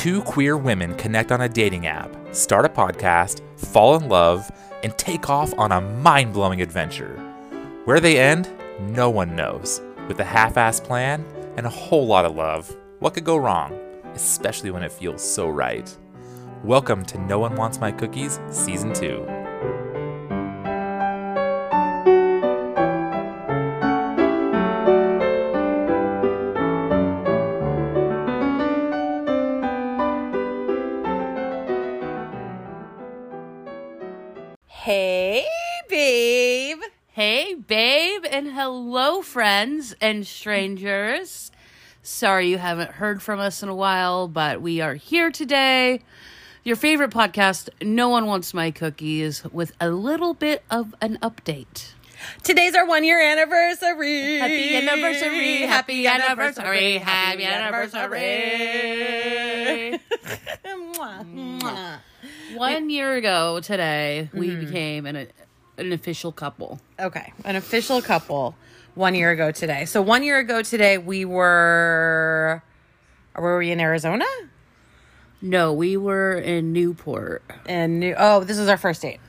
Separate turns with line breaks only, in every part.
two queer women connect on a dating app, start a podcast, fall in love, and take off on a mind blowing adventure. Where they end, no one knows. With a half assed plan and a whole lot of love, what could go wrong? Especially when it feels so right. Welcome to No One Wants My Cookies, Season 2.
Friends and strangers. Sorry you haven't heard from us in a while, but we are here today. Your favorite podcast, No One Wants My Cookies, with a little bit of an update.
Today's our one year anniversary.
Happy anniversary, happy anniversary, happy anniversary.
Mwah, mwah.
One year ago today, we mm-hmm. became an, an official couple.
Okay, an official couple one year ago today. So, one year ago today, we were. Were we in Arizona?
No, we were in Newport.
And New. Oh, this is our first date.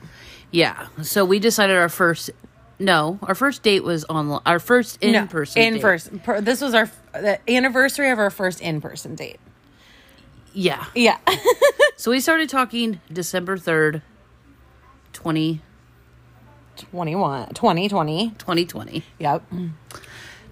Yeah. So we decided our first no, our first date was on our first in person.
In person. Per, this was our the anniversary of our first in person date.
Yeah.
Yeah.
So we started talking December 3rd, 20,
21, 2020.
2020.
Yep.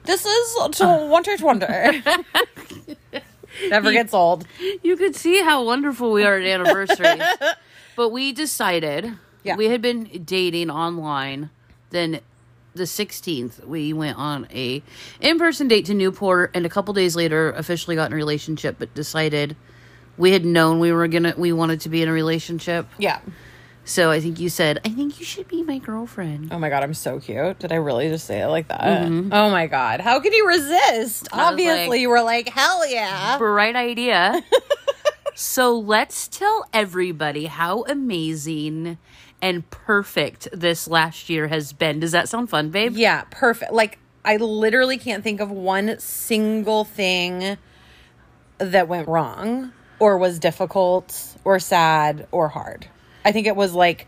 This is to Winter's Wonder. Never gets old.
You could see how wonderful we are at anniversaries. but we decided
Yeah.
we had been dating online. Then the 16th we went on a in-person date to Newport and a couple days later officially got in a relationship but decided we had known we were going to we wanted to be in a relationship.
Yeah.
So I think you said, I think you should be my girlfriend.
Oh my god, I'm so cute. Did I really just say it like that? Oh my god. How could you resist?
Mm-hmm.
Obviously,
like-
you were like, hell yeah.
Bright idea. so let's tell everybody how amazing and perfect this last year has been. Does that sound fun, babe?
Yeah, perfect. Like, I literally can't think of one single thing that went wrong or was difficult or sad or hard. I think it was like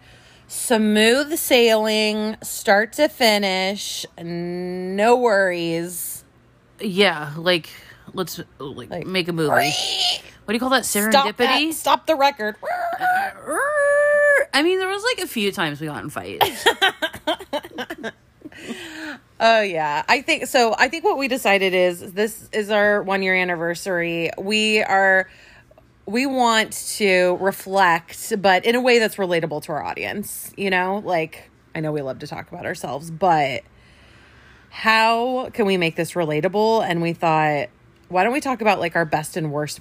smooth sailing, start to finish, no worries.
Yeah, like let's like,
Like,
make a movie. What do you call that?
Stop
Serendipity?
that. Stop the record.
I mean, there was like a few times we got in fights.
Oh yeah, I think so. I think what we decided is this is our one year anniversary. We are we want to reflect, but in a way that's relatable to our audience. You know, like I know we love to talk about ourselves, but how can we make this relatable? And we thought, why don't we talk about like our best and worst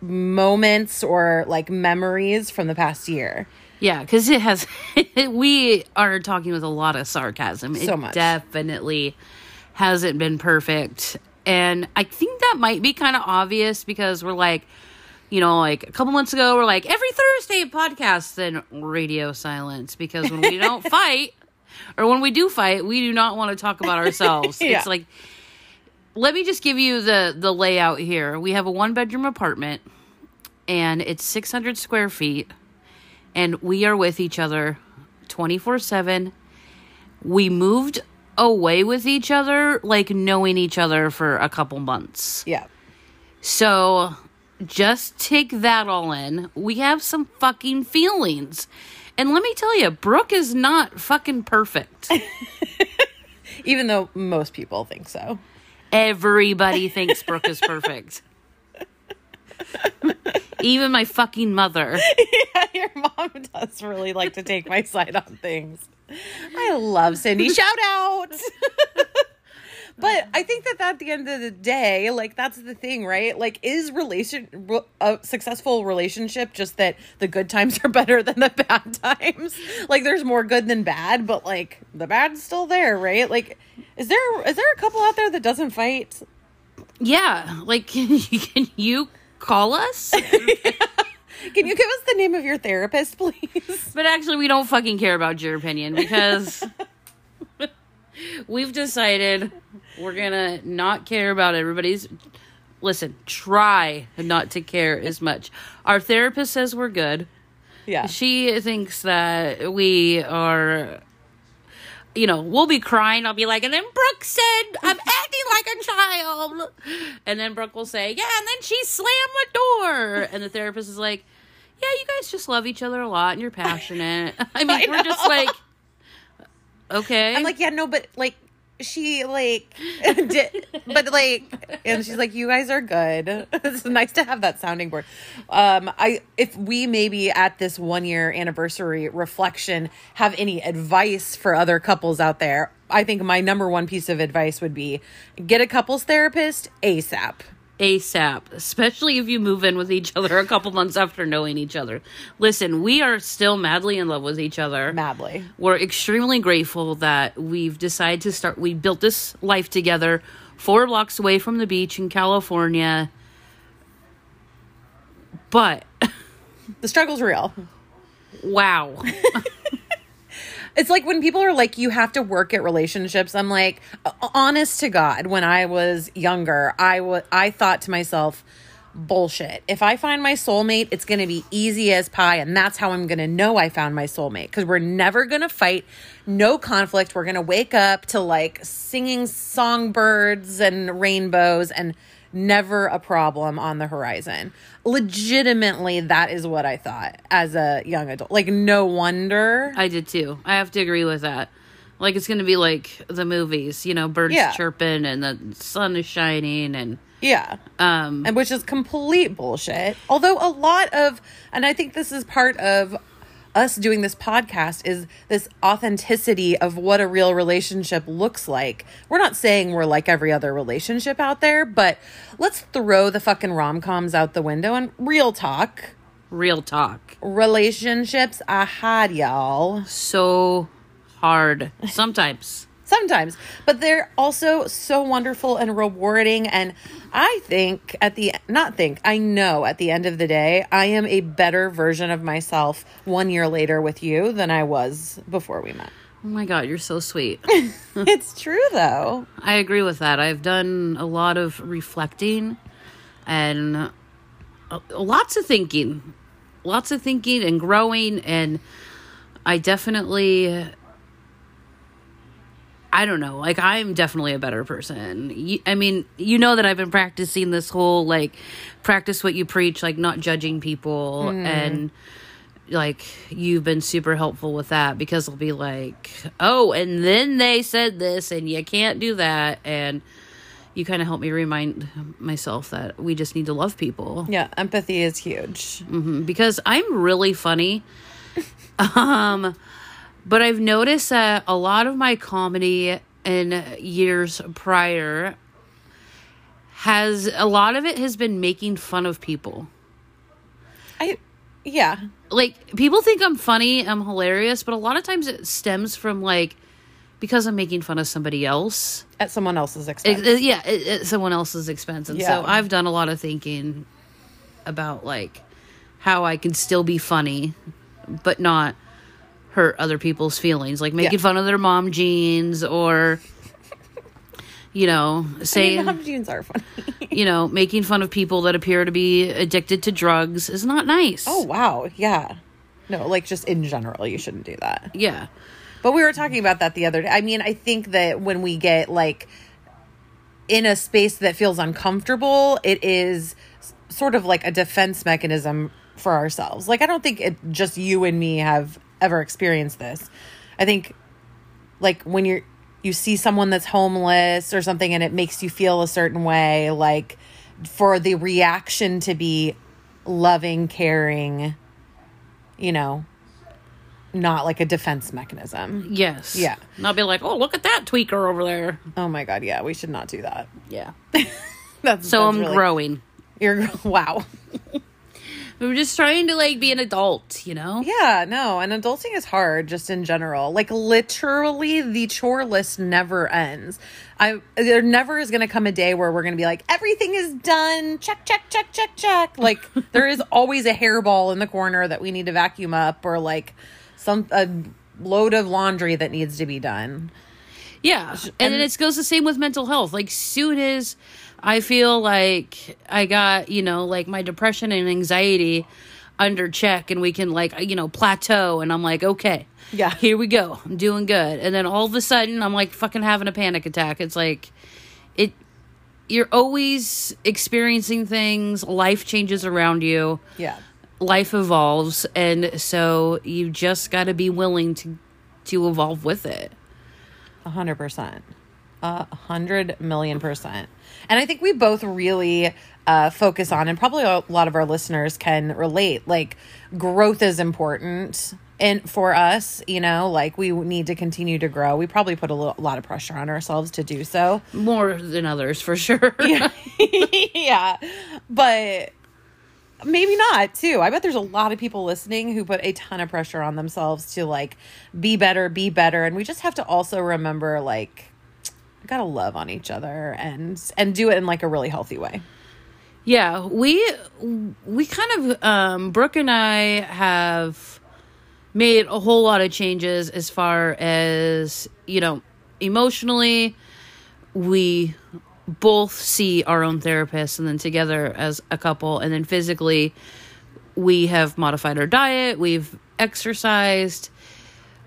moments or like memories from the past year?
yeah, because it has. we are talking with a lot of sarcasm.
So
it
much.
definitely hasn't been perfect, and I think that might be kind of obvious because we're like. You know, like a couple months ago, we're like every Thursday podcast, then radio silence because when we don't fight, or when we do fight, we do not want to talk about ourselves.
Yeah.
It's like let me just give you the the layout here. We have a one bedroom apartment and it's 600 square feet and we are with each other 24/7. We moved away with each other like knowing each other for a couple months.
Yeah.
So just take that all in. We have some fucking feelings. And let me tell you, Brooke is not fucking perfect.
Even though most people think so.
Everybody thinks Brooke is perfect. Even my fucking mother.
Yeah, your mom does really like to take my side on things. I love Cindy. Shout out. I think that at the end of the day, like that's the thing, right? Like, is relation a successful relationship just that the good times are better than the bad times? Like, there's more good than bad, but like the bad's still there, right? Like, is there is there a couple out there that doesn't fight?
Yeah, like can you, can you call us?
Can you give us the name of your therapist, please?
But actually, we don't fucking care about your opinion because we've decided we're gonna not care about everybody's listen, try not to care as much. Our therapist says we're good.
Yeah.
She thinks that we are, you know, we'll be crying. I'll be like, and then Brooke said, I'm acting like a child. And then Brooke will say, yeah, and then she slammed the door. And the therapist is like, yeah, you guys just love each other a lot and you're passionate. I mean,
I
we're just like, okay.
I'm like, yeah, no, but like she like did, but like, and she's like, you guys are good. it's nice to have that sounding board. Um, I if we maybe at this one year anniversary reflection have any advice for other couples out there, I think my number one piece of advice would be get a couples therapist ASAP.
ASAP, especially if you move in with each other a couple months after knowing each other. Listen, we are still madly in love with each other.
Madly.
We're extremely grateful that we've decided to start. We built this life together, four blocks away from the beach in California. But
The struggle's real.
wow,
It's like when people are like, you have to work at relationships. I'm like, uh, honest to God, when I was younger, I wa- I thought to myself, bullshit. If I find my soulmate, it's going to be easy as pie. And that's how I'm going to know I found my soulmate because we're never going to fight. No conflict. We're going to wake up to like singing songbirds and rainbows and never a problem on the horizon. Legitimately, that is what I thought as a young adult. Like, no wonder.
I did too. I have to agree with that. Like it's gonna be like the movies, you know, birds
Yeah.
chirping and the sun is shining, and
Yeah.
um,
and which is complete bullshit. Although a lot of, and I think this is part of us doing this podcast is this authenticity of what a real relationship looks like. We're not saying we're like every other relationship out there, but let's throw the fucking rom coms out the window and real talk.
real talk.
Relationships are hard, y'all.
So hard sometimes.
Sometimes but they're also so wonderful and rewarding and i think at the not think i know at the end of the day i am a better version of myself one year later with you than i was before we met
Oh my god, you're so sweet.
it's true though
I agree with that. I've done a lot of reflecting and uh, lots of thinking. Lots of thinking and growing and I definitely I don't know. Like I'm definitely a better person. I mean, you know that I've been practicing this whole like practice what you preach, like not judging people and like you've been super helpful with that because it'll be like, "Oh, and then they said this and you can't do that." And you kind of help me remind myself that we just need to love people
yeah empathy is huge
Mhm, because I'm really funny. um, but I've noticed that a lot of my comedy in years prior has a lot of it has been making fun of people.
i yeah
Like people think I'm funny, I'm hilarious, but a lot of times it stems from like because I'm making fun of somebody else.
at someone else's expense
it- yeah, it, at someone else's expense. And so I've done a lot of thinking about like how I can still be funny, but not hurt other people's feelings, like making
Yeah.
fun of their mom jeans or you know
I
saying
mean, mom jeans are funny
you know making fun of people that appear to be addicted to drugs is not nice.
oh wow yeah no like just in general you shouldn't do that
yeah.
But we were talking about that the other day. I mean, I think that when we get like in a space that feels uncomfortable, it is sort of like a defense mechanism for ourselves. Like, I don't think it just you and me have ever experienced this. I think like when you're you see someone that's homeless or something and it makes you feel a certain way, like for the reaction to be loving, caring, you know, not like a defense mechanism.
Yes.
Yeah.
Not be like, oh, look at that tweaker over there.
Oh my god, yeah, we should not do that.
Yeah.
That's
So
that's
I'm
really-
growing.
You're wow.
I'm just trying to like be an adult, you know?
Yeah, no, and adulting is hard just in general. Like literally the chore list never ends. I there never is going to come a day where we're going to be like everything is done. Check check check check check. Like there is always a hairball in the corner that we need to vacuum up or like some a load of laundry that needs to be done.
Yeah. And, then it goes the same with mental health. Like soon as I feel like I got, you know, like my depression and anxiety under check and we can like, you know, plateau and I'm like, okay.
Yeah.
Here we go. I'm doing good. And then all of a sudden I'm like fucking having a panic attack. It's like it you're always experiencing things, life changes around you
Yeah.
life evolves and so you just got to be willing to to evolve with it
A hundred percent. A hundred million percent. And I think we both really uh, focus on, and probably a lot of our listeners can relate. Like growth is important, and for us, you know, like we need to continue to grow. We probably put a lo- lot of pressure on ourselves to do so.
more than others for sure
yeah, yeah, but maybe not too. I bet there's a lot of people listening who put a ton of pressure on themselves to like be better, be better, and we just have to also remember like gotta love on each other and and do it in like a really healthy way.
yeah we we kind of um brooke and i have made a whole lot of changes as far as you know emotionally we both see our own therapist and then together as a couple and then physically we have modified our diet we've exercised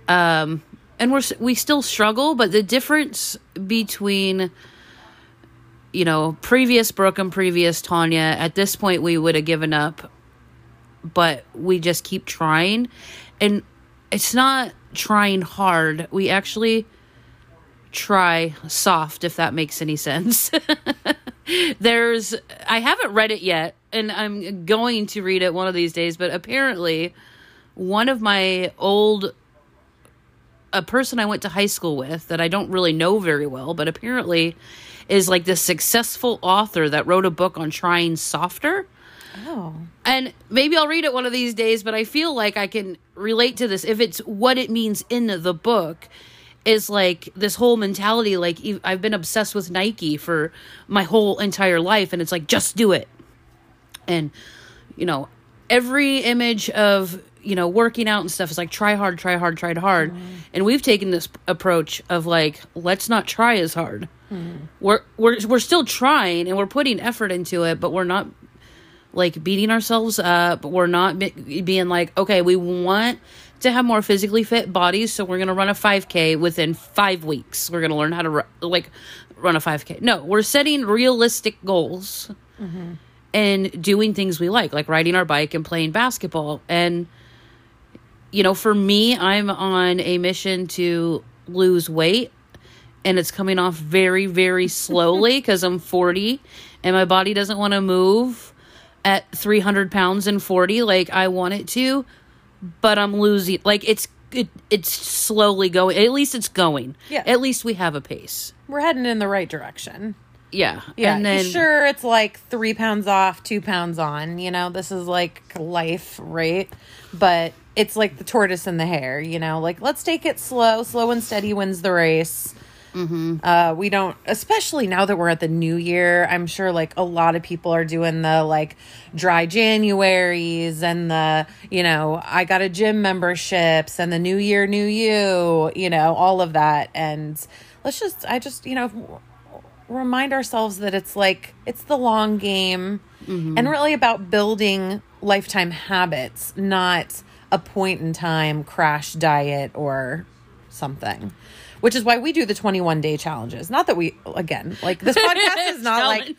um and we're we still struggle but the difference between you know previous brooke and previous tonya at this point we would have given up but we just keep trying. And it's not trying hard. We actually try soft if that makes any sense. There's i haven't read it yet and i'm going to read it one of these days but apparently one of my old a person i went to high school with that i don't really know very well but apparently is like this successful author that wrote a book on trying softer.
Oh,
and maybe I'll read it one of these days, but I feel like I can relate to this. If it's what it means in the book is like this whole mentality like I've been obsessed with Nike for my whole entire life and it's like just do it. And you know, every image of, you know, working out and stuff is like try hard, try hard, try hard. And we've taken this approach of like let's not try as hard. We're we're we're still trying and we're putting effort into it, but we're not like beating ourselves up. We're not be- being like, okay, we want to have more physically fit bodies, so we're gonna run a 5K within five weeks. We're gonna learn how to ru- like run a 5K. No, we're setting realistic goals mm-hmm. and doing things we like, like riding our bike and playing basketball. And you know, for me, I'm on a mission to lose weight and it's coming off very very slowly because i'm 40 and my body doesn't want to move at 300 pounds and 40 like i want it to but i'm losing like it's it, it's slowly going at least it's going
Yeah.
at least we have a pace
we're heading in the right direction.
yeah
Yeah,
and then
sure, it's like three pounds off, two pounds on. You know, this is like life, right? But it's like the tortoise and the hare. You know, like let's take it slow. Slow and steady wins the race.
Mm-hmm.
Uh, we don't, especially now that we're at the new year. I'm sure like a lot of people are doing the like dry Januaries and the you know I got a gym memberships and the new year, new you. You know all of that. And let's just, I just you know remind ourselves that it's like it's the long game and really about building lifetime habits not a point in time crash diet or something which is why we do the 21 day challenges. Not that we again like this podcast is not like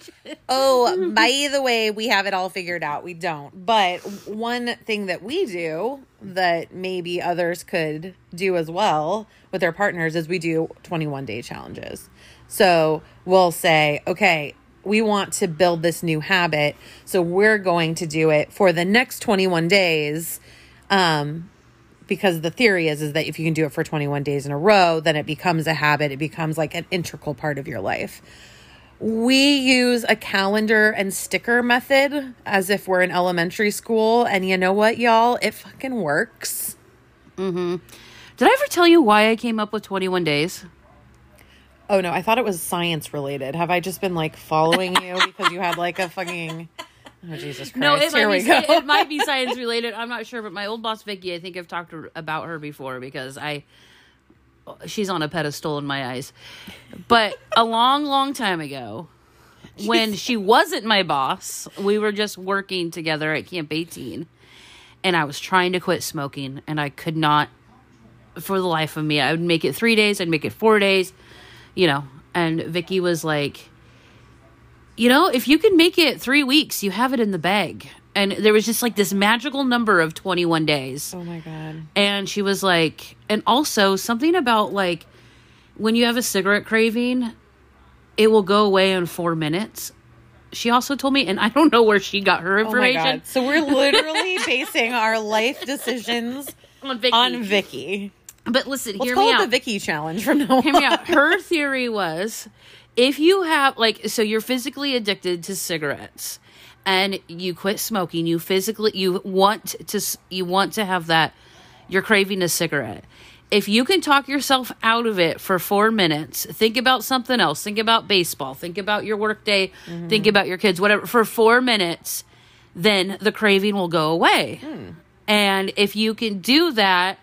oh by the way we have it all figured out. We don't. But one thing that we do that maybe others could do as well with their partners is we do 21 day challenges. So we'll say okay we want to build this new habit. So we're going to do it for the next 21 days um because the theory is is that if you can do it for 21 days in a row then it becomes a habit. It becomes like an integral part of your life. We use a calendar and sticker method as if we're in elementary school. And you know what y'all? It fucking works. Mm-hmm.
did i ever tell you why i came up with 21 days?
Oh no. I thought it was science related have i just been like following you because you had like a fucking oh jesus christ
no it
here
might,
we
be,
go
it might be science related i'm not sure but my old boss vicky i think i've talked about her before because i she's on a pedestal in my eyes. But a long, long time ago, when she wasn't my boss, we were just working together at Camp 18. And I was trying to quit smoking, and I could not for the life of me. I would make it three days, I'd make it four days, you know. And Vicky was like, you know, if you can make it three weeks, you have it in the bag. And there was just like this magical number of 21 days.
Oh my god.
And she was like, and also something about like when you have a cigarette craving, it will go away in four minutes. She also told me, and I don't know where she got her
Oh
information
god. So we're literally basing our life decisions
on Vicky.
on Vicky.
but listen,
Let's
hear
call
me
it
out.
the Vicky challenge from now
hear
on.
me out. Her theory was if you have like so you're physically addicted to cigarettes and you quit smoking, you physically you want to you want to have that you're craving a cigarette. If you can talk yourself out of it for 4 minutes, think about something else, think about baseball, think about your workday, mm-hmm. think about your kids, whatever for 4 minutes, then the craving will go away. Hmm. And if you can do that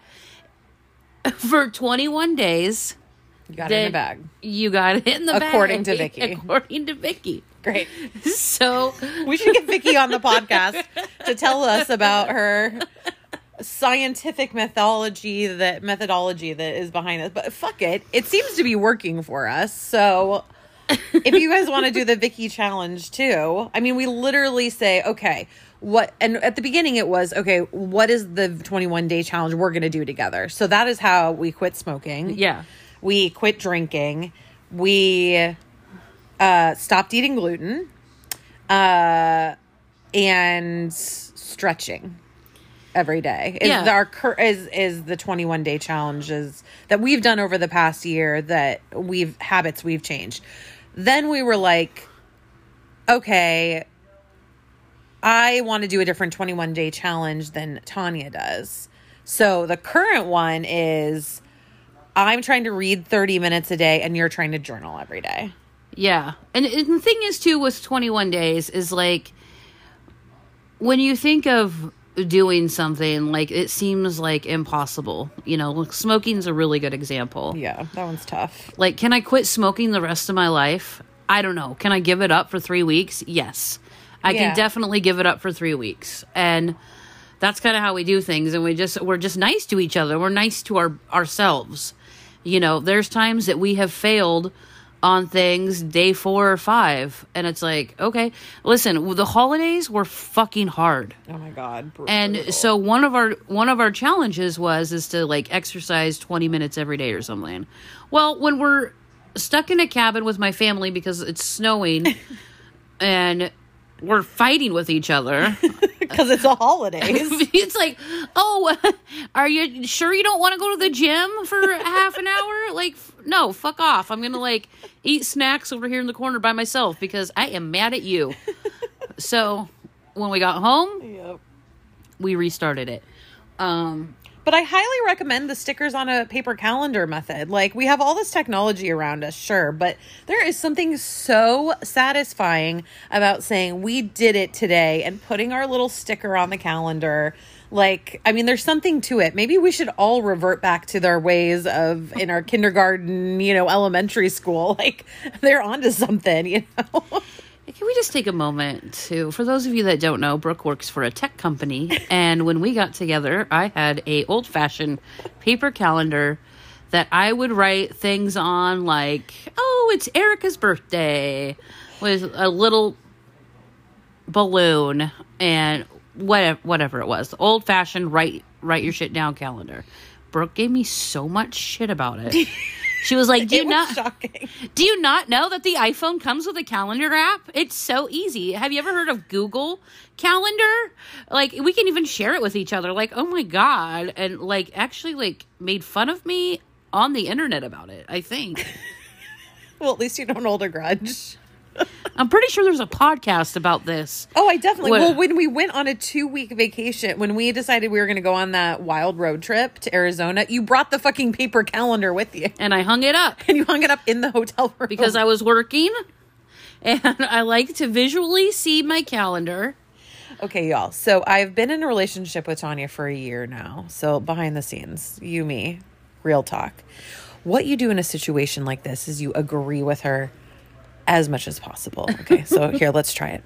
for 21 days, You
got it in the bag.
You got it in the bag.
According to Vicky.
According to Vicky.
Great.
So
We should get Vicky on the podcast to tell us about her scientific methodology that methodology that is behind this. But fuck it. It seems to be working for us. So if you guys want to do the Vicky challenge too, I mean we literally say, okay, what and at the beginning it was, okay, what is the 21 day challenge we're gonna do together? So that is how we quit smoking.
yeah.
We quit drinking. We uh, stopped eating gluten. Uh, and stretching every day is
Yeah.
our cur- is is the 21 day challenges that we've done over the past year that we've habits we've changed. Then we were like, okay, I want to do a different 21 day challenge than Tonya does. So the current one is I'm trying to read 30 minutes a day and you're trying to journal every day.
Yeah. And, and the thing is, too, with 21 days is like when you think of doing something, like it seems like impossible. You know, like, smoking's a really good example.
Yeah, that one's tough.
Like, can I quit smoking the rest of my life? I don't know. Can I give it up for three weeks? Yes. I
Yeah.
can definitely give it up for three weeks. And that's kind of how we do things. And we just, we're just nice to each other. We're nice to our, ourselves. You know, there's times that we have failed on things day four or five. And it's like, okay, listen, the holidays were fucking hard
Oh my god.
and so one of our one of our challenges was is to like exercise 20 minutes every day or something well when we're stuck in a cabin with my family because it's snowing and we're fighting with each other
because it's the holidays.
it's like oh are you sure you don't want to go to the gym for half an hour like no fuck off i'm gonna like eat snacks over here in the corner by myself because i am mad at you so when we got home
yep.
we restarted it. Um,
But I highly recommend the stickers on a paper calendar method. Like we have all this technology around us, sure, but there is something so satisfying about saying we did it today and putting our little sticker on the calendar. Like, I mean, there's something to it. Maybe we should all revert back to their ways of in our kindergarten, you know, elementary school. Like they're onto something, you know.
can we just take a moment to, for those of you that don't know, Brooke works for a tech company, and when we got together, I had a old fashioned paper calendar that I would write things on, like, oh, it's Erica's birthday, with a little balloon and whatever whatever it was, old fashioned write write your shit down calendar. Brooke gave me so much shit about it. She was like, "Do you not
shocking.
do you not know that the iPhone comes with a calendar app? It's so easy. Have you ever heard of Google Calendar? Like we can even share it with each other. Like, oh my god, and like actually like made fun of me on the internet about it. I think.
Well, at least you don't hold a grudge.
I'm pretty sure there's a podcast about this.
Oh, I definitely.
What-
Well, when we went on a two week vacation, when we decided we were going to go on that wild road trip to Arizona, you brought the fucking paper calendar with you
And I hung it up
and you hung it up in the hotel room
because I was working and I like to visually see my calendar.
Okay, y'all. So I've been in a relationship with Tonya for a year now. So behind the scenes, you, me, real talk. what you do in a situation like this is you agree with her as much as possible. Okay, so here, let's try it.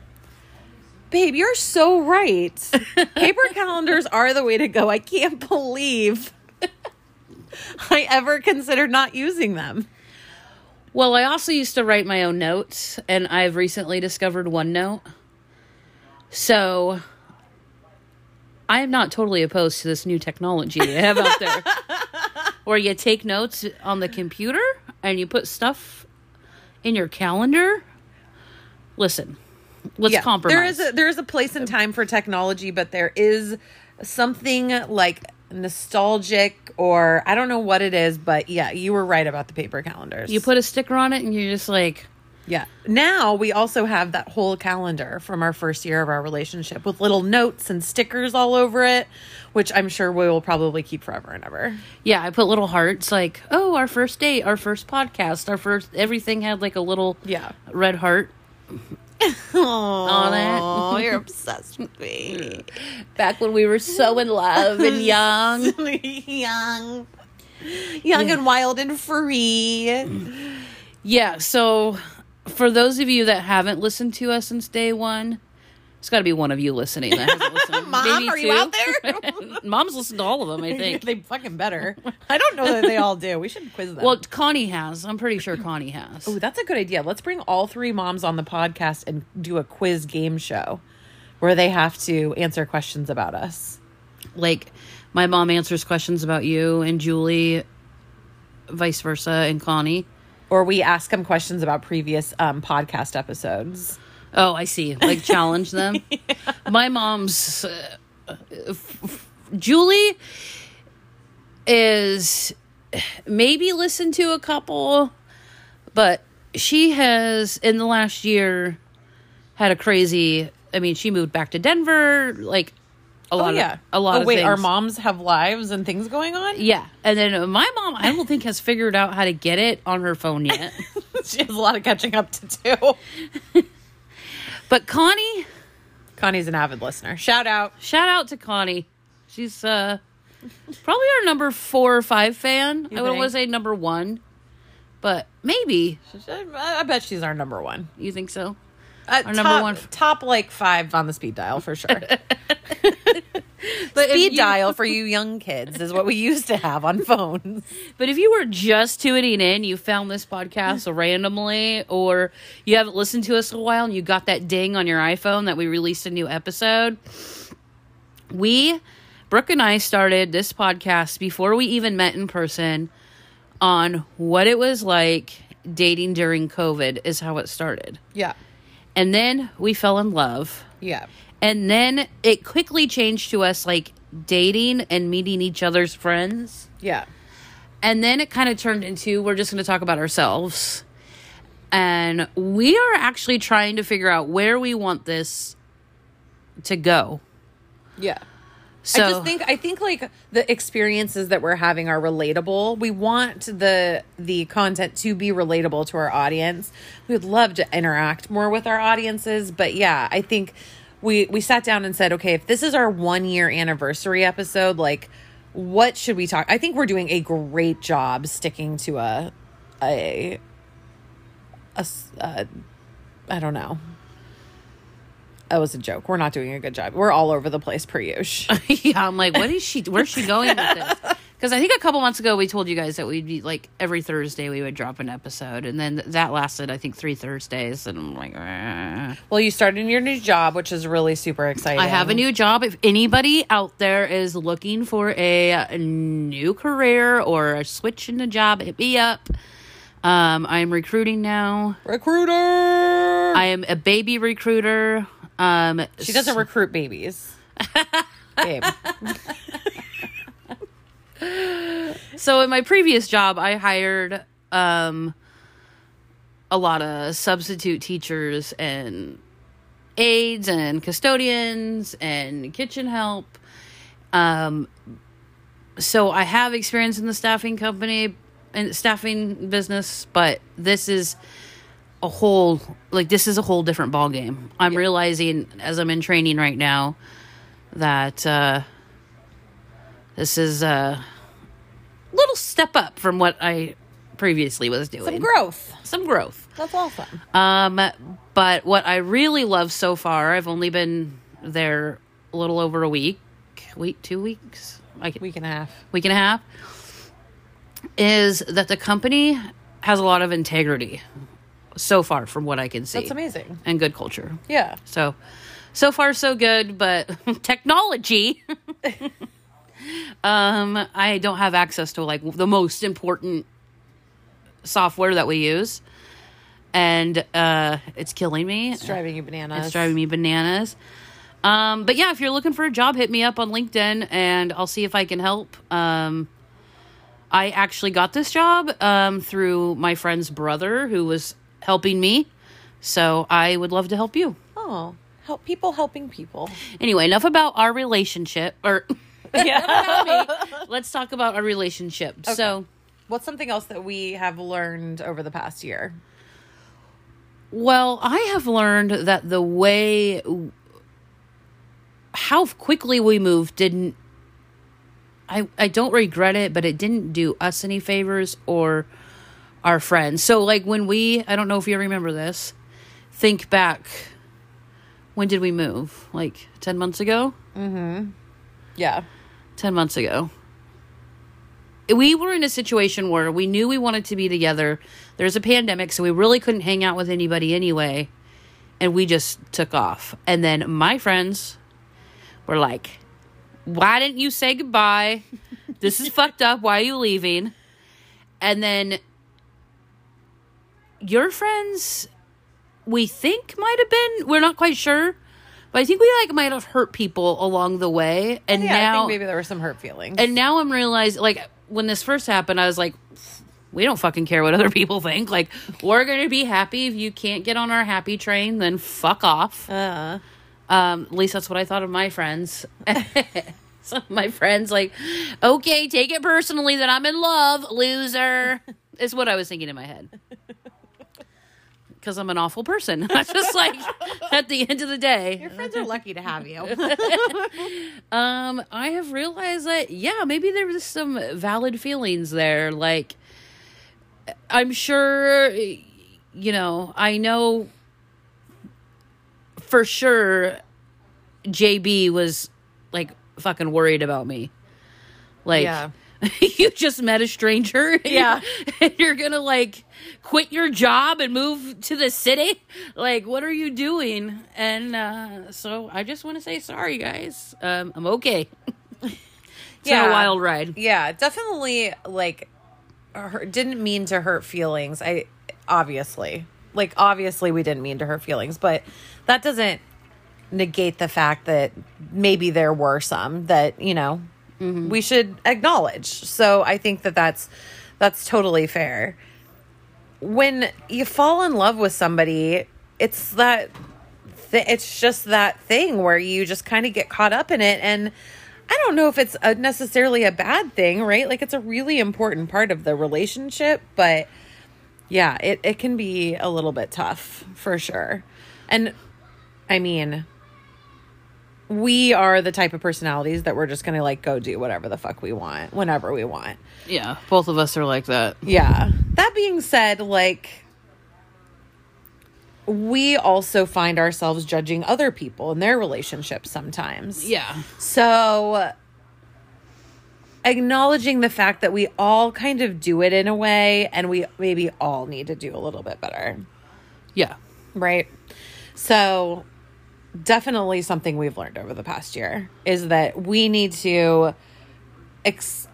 Babe, you're so right. Paper calendars are the way to go. I can't believe I ever considered not using them.
Well, I also used to write my own notes, and I've recently discovered OneNote. So I am not totally opposed to this new technology they have out there. Where you take notes on the computer and you put stuff in your calendar. Listen, let's compromise.
There is a there is a place and time for technology, but there is something like nostalgic or I don't know what it is, but yeah, you were right about the paper calendars.
you put a sticker on it and you're just like,
yeah. Now we also have that whole calendar from our first year of our relationship with little notes and stickers all over it, which I'm sure we will probably keep forever and ever.
yeah, I put little hearts like, oh, our first date, our first podcast, our first everything had like a little
Yeah.
red heart on it.
Oh, you're obsessed with me.
Back when we were so in love and young.
young. Young and wild and free.
Yeah, so for those of you that haven't listened to us since day one, it's got to be one of you listening that hasn't listened.
Mom,
Maybe
are you out there?
Mom's listened to all of them, I think.
they fucking better. I don't know that they all do. We should quiz them.
Well, Connie has. I'm pretty sure Connie has.
Oh, that's a good idea. Let's bring all three moms on the podcast and do a quiz game show where they have to answer questions about us.
Like, my mom answers questions about you and Julie, vice versa, and Connie.
Or we ask them questions about previous um, podcast episodes.
Oh, I see. Like challenge them. My mom's uh, f- f- Julie is maybe listened to a couple, but she has in the last year had a crazy. I mean, she moved back to Denver. Like a lot
oh, yeah.
of a lot
oh,
of
wait,
things.
our moms have lives and things going on?
Yeah, and then my mom, I don't think has figured out how to get it on her phone yet.
she has a lot of catching up to do.
but Connie,
Connie's an avid listener. Shout out.
Shout out to Connie. She's uh probably our number four or five fan.
You
I wouldn't want to say number one, but maybe.
I bet she's our number one.
You think so?
Uh,
Our
top,
number one-
top like five on the speed dial for sure.
But
speed
you-
dial for you young kids is what we used to have on phones.
But if you were just tuning in, you found this podcast randomly, or you haven't listened to us in a while and you got that ding on your iPhone that we released a new episode, we, Brooke and I, started this podcast before we even met in person on what it was like dating during COVID, is how it started.
Yeah.
And then we fell in love.
Yeah.
And then it quickly changed to us like dating and meeting each other's friends.
Yeah.
And then it kind of turned into we're just going to talk about ourselves. And we are actually trying to figure out where we want this to go.
Yeah.
So
I just think I think like the experiences that we're having are relatable. We want the the content to be relatable to our audience. We would love to interact more with our audiences, but yeah, I think we we sat down and said, okay, if this is our 1 year anniversary episode, like what should we talk? I think we're doing a great job sticking to a a a, s- uh, don't know. That was a joke. We're not doing a good job. We're all over the place per usual.
yeah, I'm like, what is she? Where's she going with this? Because I think a couple months ago we told you guys that we'd be like every Thursday we would drop an episode, and then that lasted I think three Thursdays, and I'm like, "Eh."
Well, you started your new job, which is really super exciting.
I have a new job. If anybody out there is looking for a, a new career or a switch in the job, hit me up. Um, I'm recruiting now.
recruiter.
I am a baby recruiter. Um,
she doesn't recruit babies. Babe.
So in my previous job, I hired um a lot of substitute teachers and aides and custodians and kitchen help. Um so I have experience in the staffing company and staffing business, but this is a whole like this is a whole different ball game. I'm realizing as I'm in training right now that uh this is a little step up from what I previously was doing.
Some growth.
Some growth.
That's awesome.
Um, but what I really love so far, I've only been there a little over a week, week, two weeks, like
Week and a half.
week and a half, is that the company has a lot of integrity so far from what I can see.
That's amazing.
And good culture.
Yeah.
So, so far so good, but technology. um, I don't have access to like the most important software that we use, and uh, it's killing me.
It's driving you bananas.
It's driving me bananas. Um, but yeah, if you're looking for a job, hit me up on LinkedIn, and I'll see if I can help. Um, I actually got this job um, through my friend's brother, who was helping me. So I would love to help you.
Oh, help people helping people.
Anyway, enough about our relationship. Or yeah, let's talk about our relationship. So,
What's something else that we have learned over the past year?
well, I have learned that the way how quickly we moved didn't. I I don't regret it, but it didn't do us any favors or our friends. So, like when we, I don't know if you remember this. Think back. When did we move? Like ten months ago. Mm-hmm.
Yeah.
10 months ago. We were in a situation where we knew we wanted to be together. There's a pandemic, so we really couldn't hang out with anybody anyway. And we just took off. And then my friends were like, Why didn't you say goodbye? This is fucked up. Why are you leaving? And then your friends, we think might have been, we're not quite sure. But I think we like might have hurt people along the way, and
Yeah, I
now
think maybe there were some hurt feelings.
and now I'm realizing, like, when this first happened, I was like, we don't fucking care what other people think. Like, we're going to be happy. If you can't get on our happy train, then fuck off.
uh,
Um, at least that's what I thought of my friends. Some of my friends, like, okay, take it personally that I'm in love, loser, is what I was thinking in my head. Because I'm an awful person. That's just like, at the end of the day.
your friends are lucky to have you.
Um, I have realized that yeah, maybe there was some valid feelings there. Like, I'm sure, you know, I know for sure JB was like fucking worried about me. Like,
Yeah.
you just met a stranger.
Yeah.
and you're gonna like quit your job and move to the city. Like, what are you doing? And uh, so I just want to say sorry, guys. Um, I'm okay. it's been
Yeah.
a wild ride.
yeah, definitely like didn't mean to hurt feelings. I obviously. Like obviously we didn't mean to hurt feelings, but that doesn't negate the fact that maybe there were some that, you know, Mm-hmm. we should acknowledge. So I think that that's that's totally fair. When you fall in love with somebody, it's that th- it's just that thing where you just kind of get caught up in it and I don't know if it's a, necessarily a bad thing, right? Like it's a really important part of the relationship, but yeah, it it can be a little bit tough for sure. And I mean, we are the type of personalities that we're just to like go do whatever the fuck we want whenever we want.
Yeah, both of us are like that.
Yeah. That being said, like we also find ourselves judging other people and their relationships sometimes.
Yeah,
So acknowledging the fact that we all kind of do it in a way and we maybe all need to do a little bit better.
yeah,
Right? So definitely something we've learned over the past year is that we need to ex-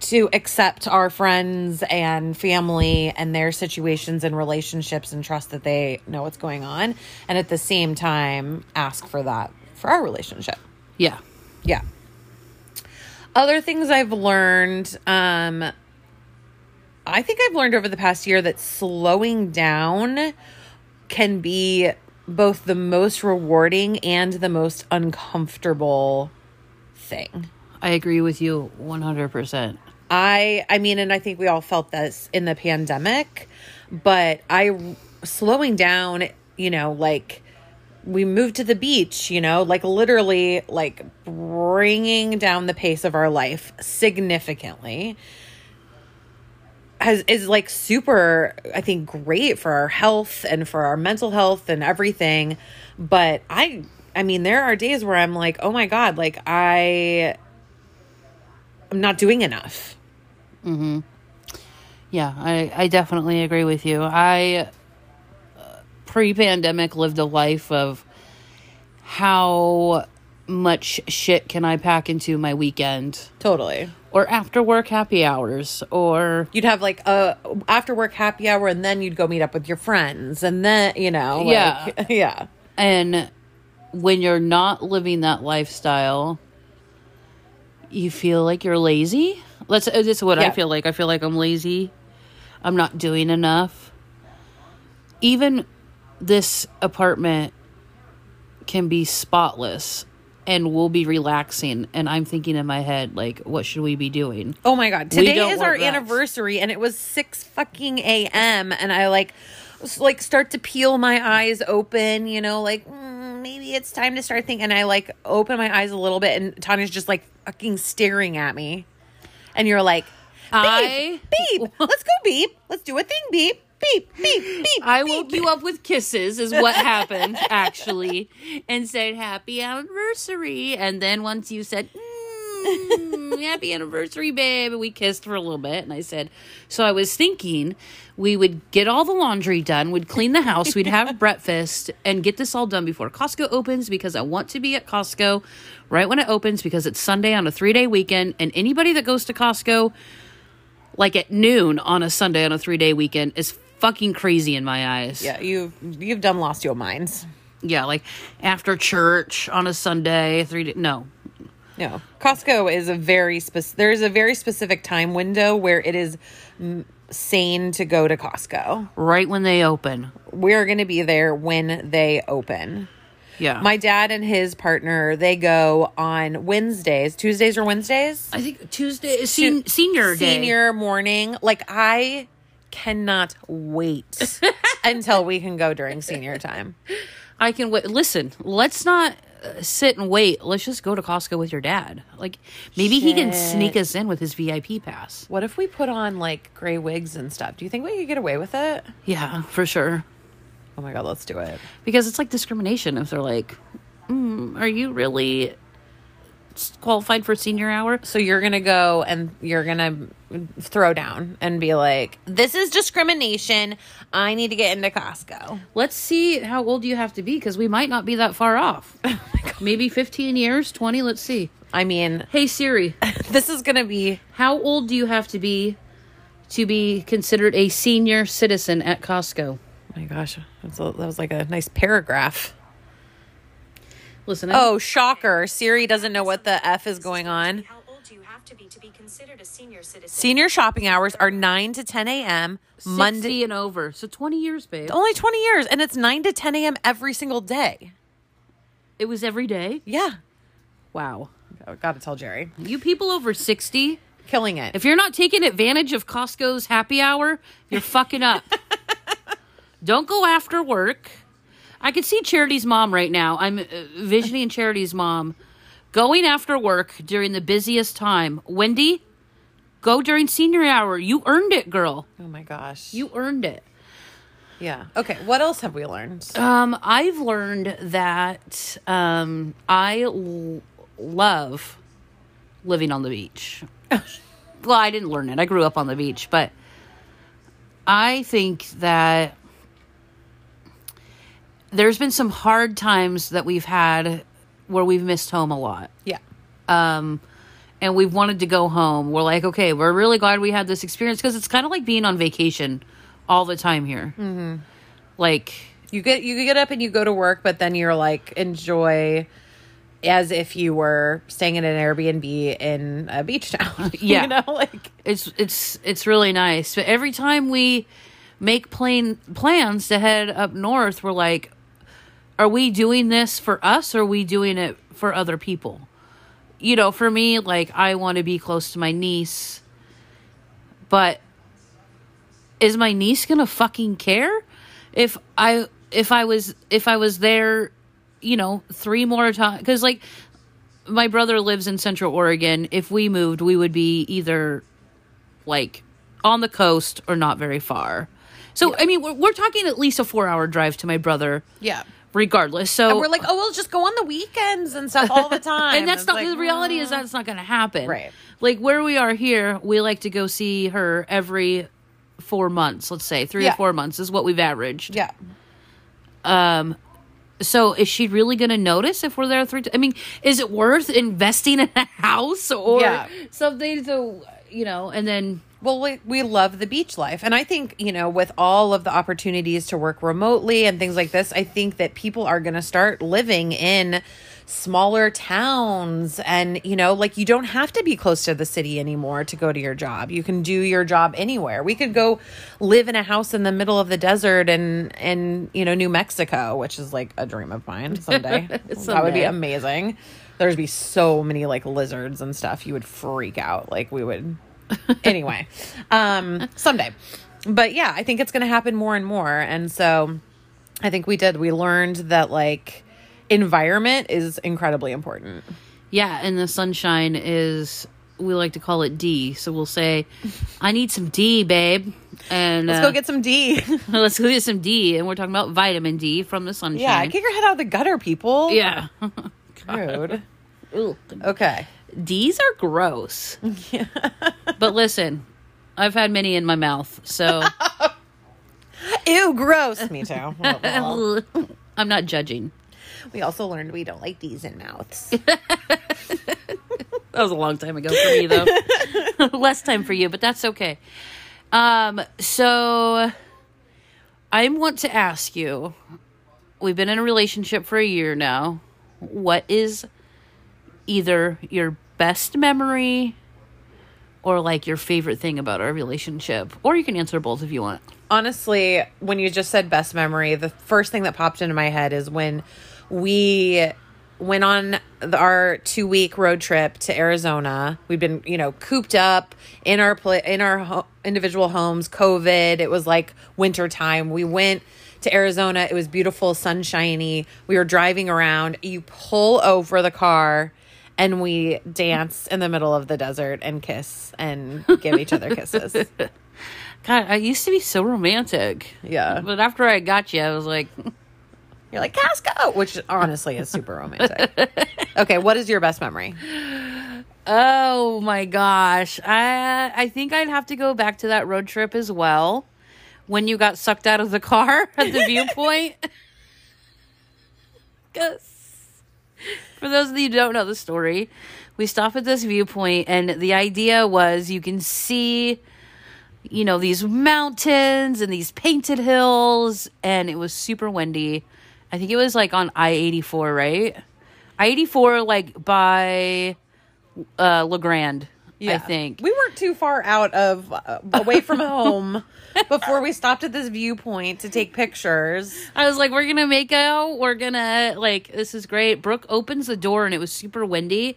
to accept our friends and family and their situations and relationships and trust that they know what's going on and at the same time ask for that for our relationship.
yeah.
Yeah. Other things I've learned, um, I think I've learned over the past year that slowing down can be both the most rewarding and the most uncomfortable thing.
I agree with you 100%.
I I mean and I think we all felt this in the pandemic, but I slowing down, you know, like we moved to the beach, you know, like literally like bringing down the pace of our life significantly. Has is like super I think great for our health and for our mental health and everything. But I I mean there are days where I'm like, "Oh my god, like I I'm not doing enough."
mhm Yeah, I, I definitely agree with you. I uh, pre pandemic lived a life of how much shit can I pack into my weekend
Totally.
Or after work happy hours or
You'd have like a after work happy hour and then you'd go meet up with your friends and then, you know, like,
Yeah.
yeah.
and when you're not living that lifestyle you feel like you're lazy? Let's uh, that's what i feel like. I feel like i'm lazy. I'm not doing enough. Even this apartment can be spotless and we'll be relaxing and i'm thinking in my head like what should we be doing
Oh my god! Today is our
that.
anniversary, and it was six fucking a.m. And I like, like start to peel my eyes open. You know, like mm, maybe it's time to start thinking. And I like open my eyes a little bit, and Tonya's just like fucking staring at me. And you're like,
I-
beep, beep, let's go, beep, let's do a thing, beep, beep, beep, beep.
I
beep.
woke you up with kisses, is what happened, actually, and said happy anniversary. And then once you said, mm, happy anniversary, babe, we kissed for a little bit. And I said, so I was thinking we would get all the laundry done, we'd clean the house, we'd have breakfast, and get this all done before Costco opens because I want to be at Costco right when it opens because it's Sunday on a three day weekend. And anybody that goes to Costco, like at noon on a Sunday on a three day weekend is fucking crazy in my eyes.
Yeah, you've you've done lost your minds.
Yeah, like after church on a Sunday, three day, no.
No, Costco is a very specific. There's a very specific time window where it is mm, sane to go to Costco.
Right when they open.
We're going to be there when they open.
Yeah.
My dad and his partner they go on Wednesdays, Tuesdays or Wednesdays.
I think Tuesday is sen- senior day.
Senior morning. Like I cannot wait until we can go during senior time.
I can wait. Listen, let's not uh, sit and wait. Let's just go to Costco with your dad. Like maybe he can sneak us in with his VIP pass.
What if we put on like gray wigs and stuff? Do you think we could get away with it?
Yeah, for sure.
Oh my god, let's do it.
Because it's like discrimination if they're like, mm, "Are you really qualified for senior hour?"
So you're gonna go and you're gonna throw down and be like, "This is discrimination. I need to get into Costco."
Let's see how old you have to be because we might not be that far off. Oh Maybe 15 years, 20. Let's see.
I mean,
Hey Siri,
this is gonna be
how old do you have to be to be considered a senior citizen at Costco?
oh my gosh, a, that was like a nice paragraph.
Listen, I-
Oh, shocker! Siri doesn't know what the f is going on.
How old do you have to be to be considered a senior citizen?
Senior shopping hours are nine to ten a.m.
60
Monday.
and over. So 20 years, babe.
Only twenty years, and it's nine to ten a.m. every single day.
It was every day.
Yeah,
Wow.
oh, gotta tell Jerry,
You people over 60,
killing it.
if you're not taking advantage of Costco's happy hour, you're fucking up. Don't go after work. I can see Charity's mom right now. I'm uh, visioning Charity's mom going after work during the busiest time. Wendy, go during senior hour. You earned it, girl.
oh my gosh,
You earned it.
yeah. Okay, what else have we learned?
Um, I've learned that um, I l- love living on the beach. well, I didn't learn it. I grew up on the beach, but I think that there's been some hard times that we've had where we've missed home a lot.
Yeah.
Um, and we've wanted to go home. We're like, okay, we're really glad we had this experience because it's kind of like being on vacation all the time here. Mm-hmm. Like,
You get you get up and you go to work, but then you're like enjoy as if you were staying in an Airbnb in a beach town.
Yeah.
you know, like
it's it's it's really nice. But every time we make plane plans to head up north, we're like, are we doing this for us or are we doing it for other people? You know, for me, like I want to be close to my niece, but is my niece gonna fucking care if I if I was if I was there, you know, three more times? Because like my brother lives in Central Oregon. If we moved, we would be either like on the coast or not very far. So I mean, we're, we're talking at least a four-hour drive to my brother,
Yeah.
Regardless. So
And we're like, oh, we'll just go on the weekends and stuff all the time.
and that's
It's
not
like,
the reality is
mm.
that's not going to happen
Right.
like where we are here we like to go see her every four months let's say three
Yeah.
or four months is what we've averaged
Yeah. Um.
So is she really going to notice if we're there three t- i mean is it worth investing in a house or
Yeah.
something so you know and then
Well, we, we love the beach life. And I think, you know, with all of the opportunities to work remotely and things like this, I think that people are going to start living in smaller towns. And, you know, like you don't have to be close to the city anymore to go to your job. You can do your job anywhere. We could go live in a house in the middle of the desert in, in you know, New Mexico, which is like a dream of mine someday. That would be amazing. There'd be so many like lizards and stuff. You would freak out. Like we would anyway um someday. But yeah i think it's going to happen more and more. And so i think we did. We learned that like environment is incredibly important.
Yeah and the sunshine is we like to call it d. So we'll say i need some d babe. And
let's
uh,
go get some d.
Let's go get some d. And we're talking about vitamin d from the sunshine.
Yeah kick your head out of the gutter people.
Yeah.
Rude.
Ooh.
okay
D's are gross. but listen, I've had many in my mouth, so
ew gross me too
I'm not judging.
we also learned we don't like these in mouths
That was a long time ago for me, though. Less time for you, but that's okay. Um, so I want to ask you. We've been in a relationship for a year now. What is either your best memory or like your favorite thing about our relationship? Or you can answer both if you want.
honestly, when you just said best memory, the first thing that popped into my head is when we went on the, our two week road trip to Arizona. We've been, you know, cooped up in our pla- in our ho- individual homes. COVID. It was like winter time. We went to Arizona. It was beautiful, sunshiny. We were driving around. You pull over the car. And we dance in the middle of the desert and kiss and give each other kisses.
God, I used to be so romantic.
Yeah.
But after I got you, I was like,
You're like Costco, which honestly is super romantic. okay, what is your best memory?
Oh my gosh. I I think I'd have to go back to that road trip as well. When you got sucked out of the car at the viewpoint. 'Cause for those of you who don't know the story, we stop at this viewpoint and the idea was you can see you know these mountains and these painted hills and it was super windy. I think it was like on I-84, right? I-84 like by uh La Grande, I think.
we weren't too far out of uh, away from home before we stopped at this viewpoint to take pictures.
I was like, we're gonna make out. We're gonna like this is great. Brooke opens the door and it was super windy,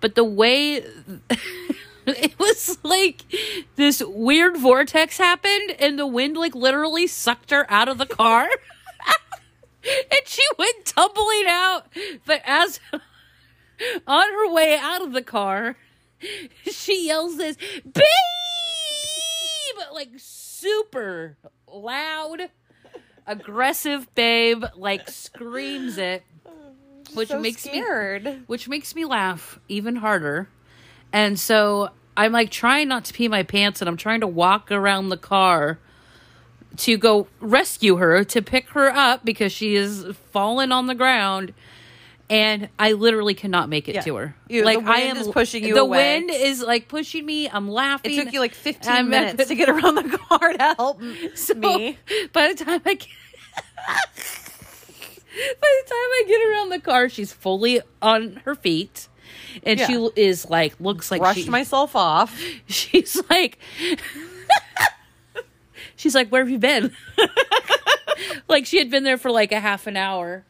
but the way it was like this weird vortex happened and the wind like literally sucked her out of the car. and she went tumbling out. But as on her way out of the car, she yells this babe! Like super loud aggressive babe like screams it which
so
makes me
scared.
which makes me laugh even harder. And so i'm like trying not to pee my pants and i'm trying to walk around the car to go rescue her to pick her up because she is fallen on the ground and I literally cannot make it
Yeah.
to her.
You-
like I am
pushing you
The
away.
wind is like pushing me. I'm laughing.
It took you like 15
I'm-
minutes to get around the car to help
So,
me.
By the time I get, by the time I get around the car, she's fully on her feet, and
Yeah.
she is like looks like
Brushed
she,
myself off.
She's like, she's like, where have you been? like she had been there for like a half an hour.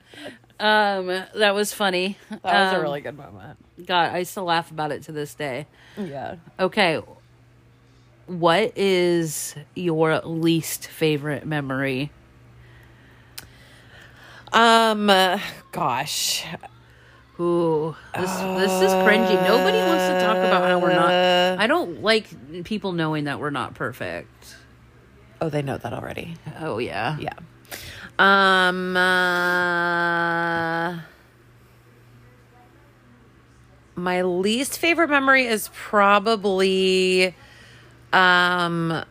Um, that was funny.
That was a
Um,
really good moment.
God, I still laugh about it to this day.
Yeah.
Okay. What is your least favorite memory?
Um, uh, gosh.
Ooh, this this is cringy. Nobody wants to talk about how we're not. I don't like people knowing that we're not perfect.
Oh, they know that already.
Oh yeah,
Yeah. Um. Uh, my least favorite memory is probably um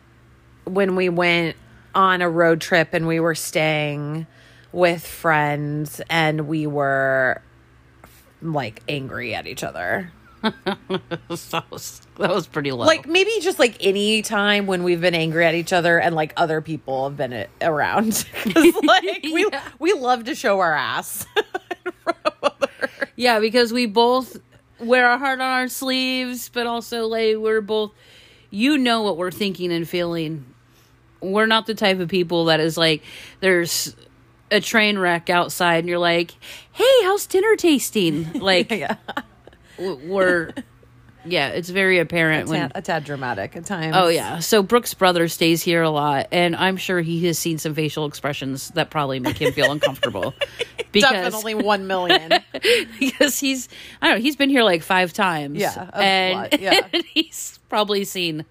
when we went on a road trip and we were staying with friends and we were like angry at each other.
that was that was pretty low.
Like maybe just like any time when we've been angry at each other and like other people have been a- around. 'Cause, like we
Yeah.
we love to show our ass. in front of
yeah, because we both wear our heart on our sleeves, but also like we're both. You know what we're thinking and feeling. We're not the type of people that is like there's a train wreck outside and you're like, "Hey, how's dinner tasting?" Like
yeah.
We're yeah, it's very apparent
a
when
tad, a tad dramatic at times.
Oh yeah. So Brooke's brother stays here a lot, and I'm sure he has seen some facial expressions that probably make him feel uncomfortable. Because
definitely one million.
because he's I don't know, he's been here like five times.
Yeah,
And,
yeah.
he's probably seen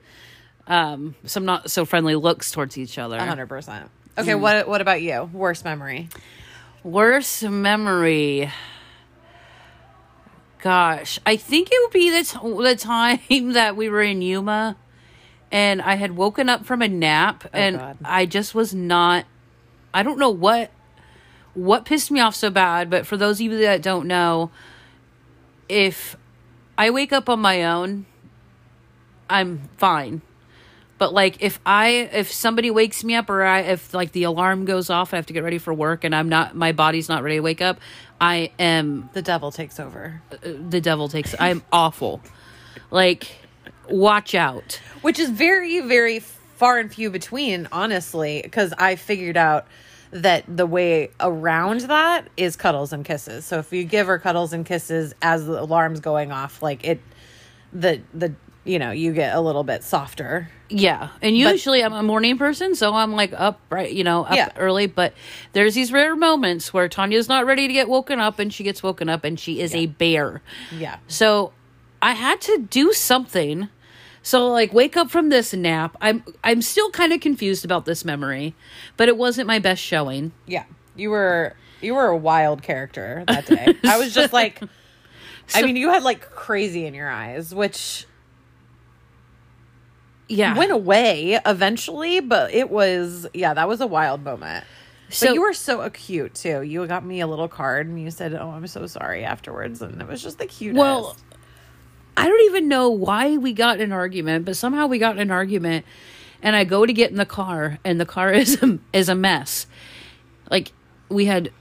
um some not so friendly looks towards each other.
hundred percent. Okay, what what about you? Worst memory?
Worst memory. Gosh, I think it would be the, t- the time that we were in Yuma and I had woken up from a nap oh, and
God.
I just was not I don't know what what pissed me off so bad, but for those of you that don't know, if I wake up on my own, I'm fine. But like if I if somebody wakes me up or I if like the alarm goes off, I have to get ready for work and I'm not my body's not ready to wake up, I am
The devil takes over.
Uh, the devil takes I'm awful. Like watch out.
Which is very, very far and few between, honestly, because I figured out that the way around that is cuddles and kisses. So if you give her cuddles and kisses as the alarm's going off, like it the the you know, you get a little bit softer.
Yeah, and usually I'm a morning person, so I'm like up right, you know, up
Yeah.
early. But there's these rare moments where Tonya's not ready to get woken up, and she gets woken up, and she is a bear.
Yeah.
So I had to do something. So like wake up from this nap. I'm I'm still kind of confused about this memory, but it wasn't my best showing.
Yeah. You were you were a wild character that day. I was just like I mean, you had like crazy in your eyes, which
Yeah.
went away eventually, but it was yeah, that was a wild moment.
So-
but you were so acute too. You got me a little card and you said, "Oh, I'm so sorry" afterwards, and it was just the cutest.
Well, I don't even know why we got in an argument, but somehow we got in an argument, and I go to get in the car, and the car is a, is a mess. Like we had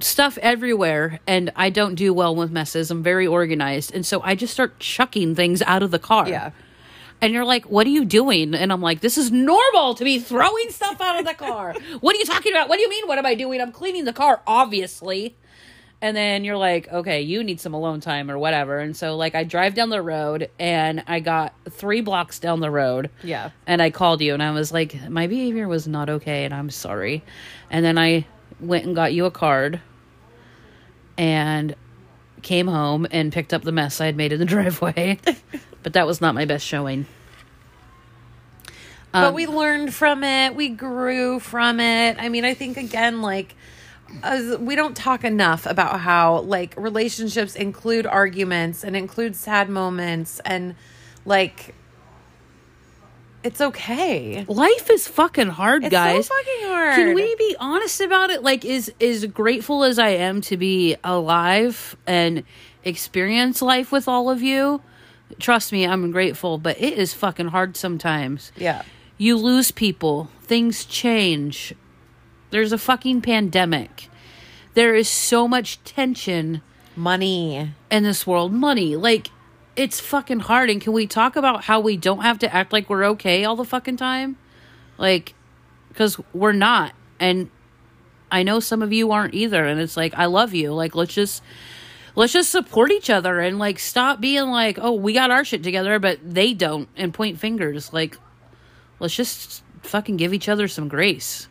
stuff everywhere, and I don't do well with messes. I'm very organized, and so I just start chucking things out of the car.
yeah,
And you're like, what are you doing? And I'm like, this is normal to be throwing stuff out of the car. what are you talking about? What do you mean? What am I doing? I'm cleaning the car, obviously. And then you're like, okay, you need some alone time or whatever. And so, like, I drive down the road and I got three blocks down the road.
Yeah.
And I called you and I was like, my behavior was not okay and I'm sorry. And then I went and got you a card and came home and picked up the mess I had made in the driveway. but that was not my best showing.
but
Um,
we learned from it. We grew from it. I mean, I think again, like, as we don't talk enough about how like relationships include arguments and include sad moments and like it's okay.
Life is fucking hard, guys.
It's
guys.
so fucking hard.
Can we be honest about it? Like, is is grateful as I am to be alive and experience life with all of you. Trust me, I'm grateful, but it is fucking hard sometimes.
Yeah.
You lose people, things change. There's a fucking pandemic. There is so much tension
Money.
in this world. Money, like it's fucking hard. And can we talk about how we don't have to act like we're okay all the fucking time? Like, because we're not. And I know some of you aren't either. And it's like, I love you. Like, let's just. Let's just support each other and like stop being like, oh, we got our shit together, but they don't, and point fingers. Like, let's just fucking give each other some grace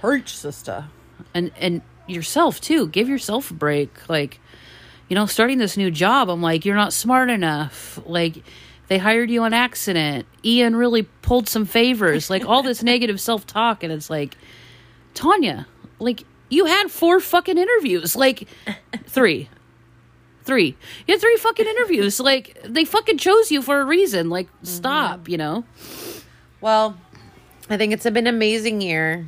Preach, sister.
and and yourself too. Give yourself a break. Like, you know, starting this new job, I'm like, you're not smart enough. Like, they hired you on accident. Ian really pulled some favors. Like, all this negative self talk. And it's like, Tonya, like, you had four fucking interviews. Like, three. Three. You had three fucking interviews. Like, they fucking chose you for a reason. Like, mm-hmm. stop, you know?
Well, I think it's been an amazing year.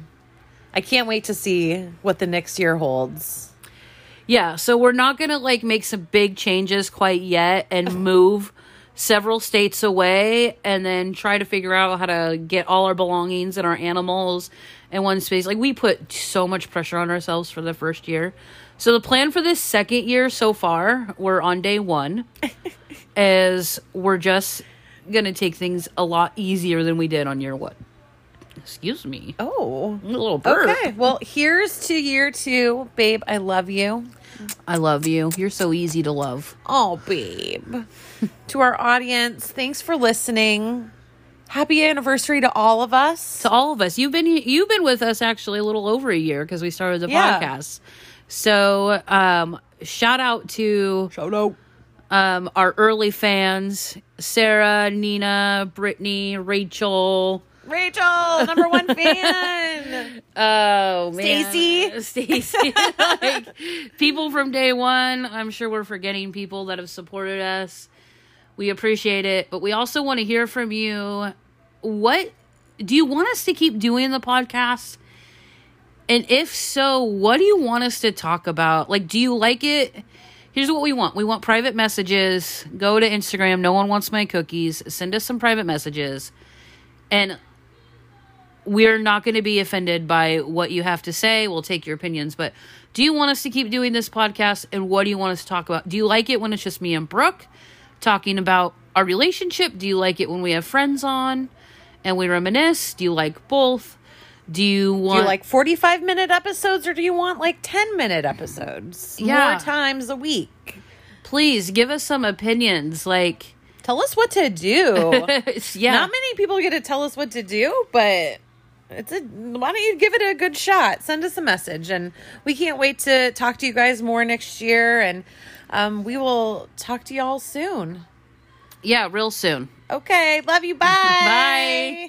I can't wait to see what the next year holds.
Yeah, so we're not going to like make some big changes quite yet and move several states away and then try to figure out how to get all our belongings and our animals in one space. Like we put so much pressure on ourselves for the first year. So the plan for this second year so far, we're on day 1 is we're just going to take things a lot easier than we did on year 1. Excuse me.
Oh.
A little burp.
Okay. Well, here's to year two. Babe, I love you.
I love you. You're so easy to love.
Oh, babe. to our audience, thanks for listening. Happy anniversary to all of us.
to all of us. You've been you've been with us actually a little over a year because we started the
Yeah.
podcast. So um shout out to
Shout out.
um our early fans, Sarah, Nina, Brittany, Rachel.
Rachel, number one fan.
Oh man.
Stacy.
Stacy. like people from day one. I'm sure we're forgetting people that have supported us. We appreciate it, but we also want to hear from you. What do you want us to keep doing the podcast? And if so, what do you want us to talk about? Like, do you like it? Here's what we want. We want private messages. Go to Instagram. No one wants my cookies. Send us some private messages. And we're not going to be offended by what you have to say. We'll take your opinions. But do you want us to keep doing this podcast? And what do you want us to talk about? Do you like it when it's just me and Brooke talking about our relationship? Do you like it when we have friends on and we reminisce? Do you like both? Do you
Do
want
you like 45 minute episodes or do you want like 10 minute episodes?
Yeah.
More times a week.
please give us some opinions? Like,
Tell us what to do.
yeah,
Not many people get to tell us what to do, but it's a why don't you give it a good shot? Send us a message and we can't wait to talk to you guys more next year and um, we will talk to y'all soon.
yeah, real soon.
Okay, love you. Bye.
Bye.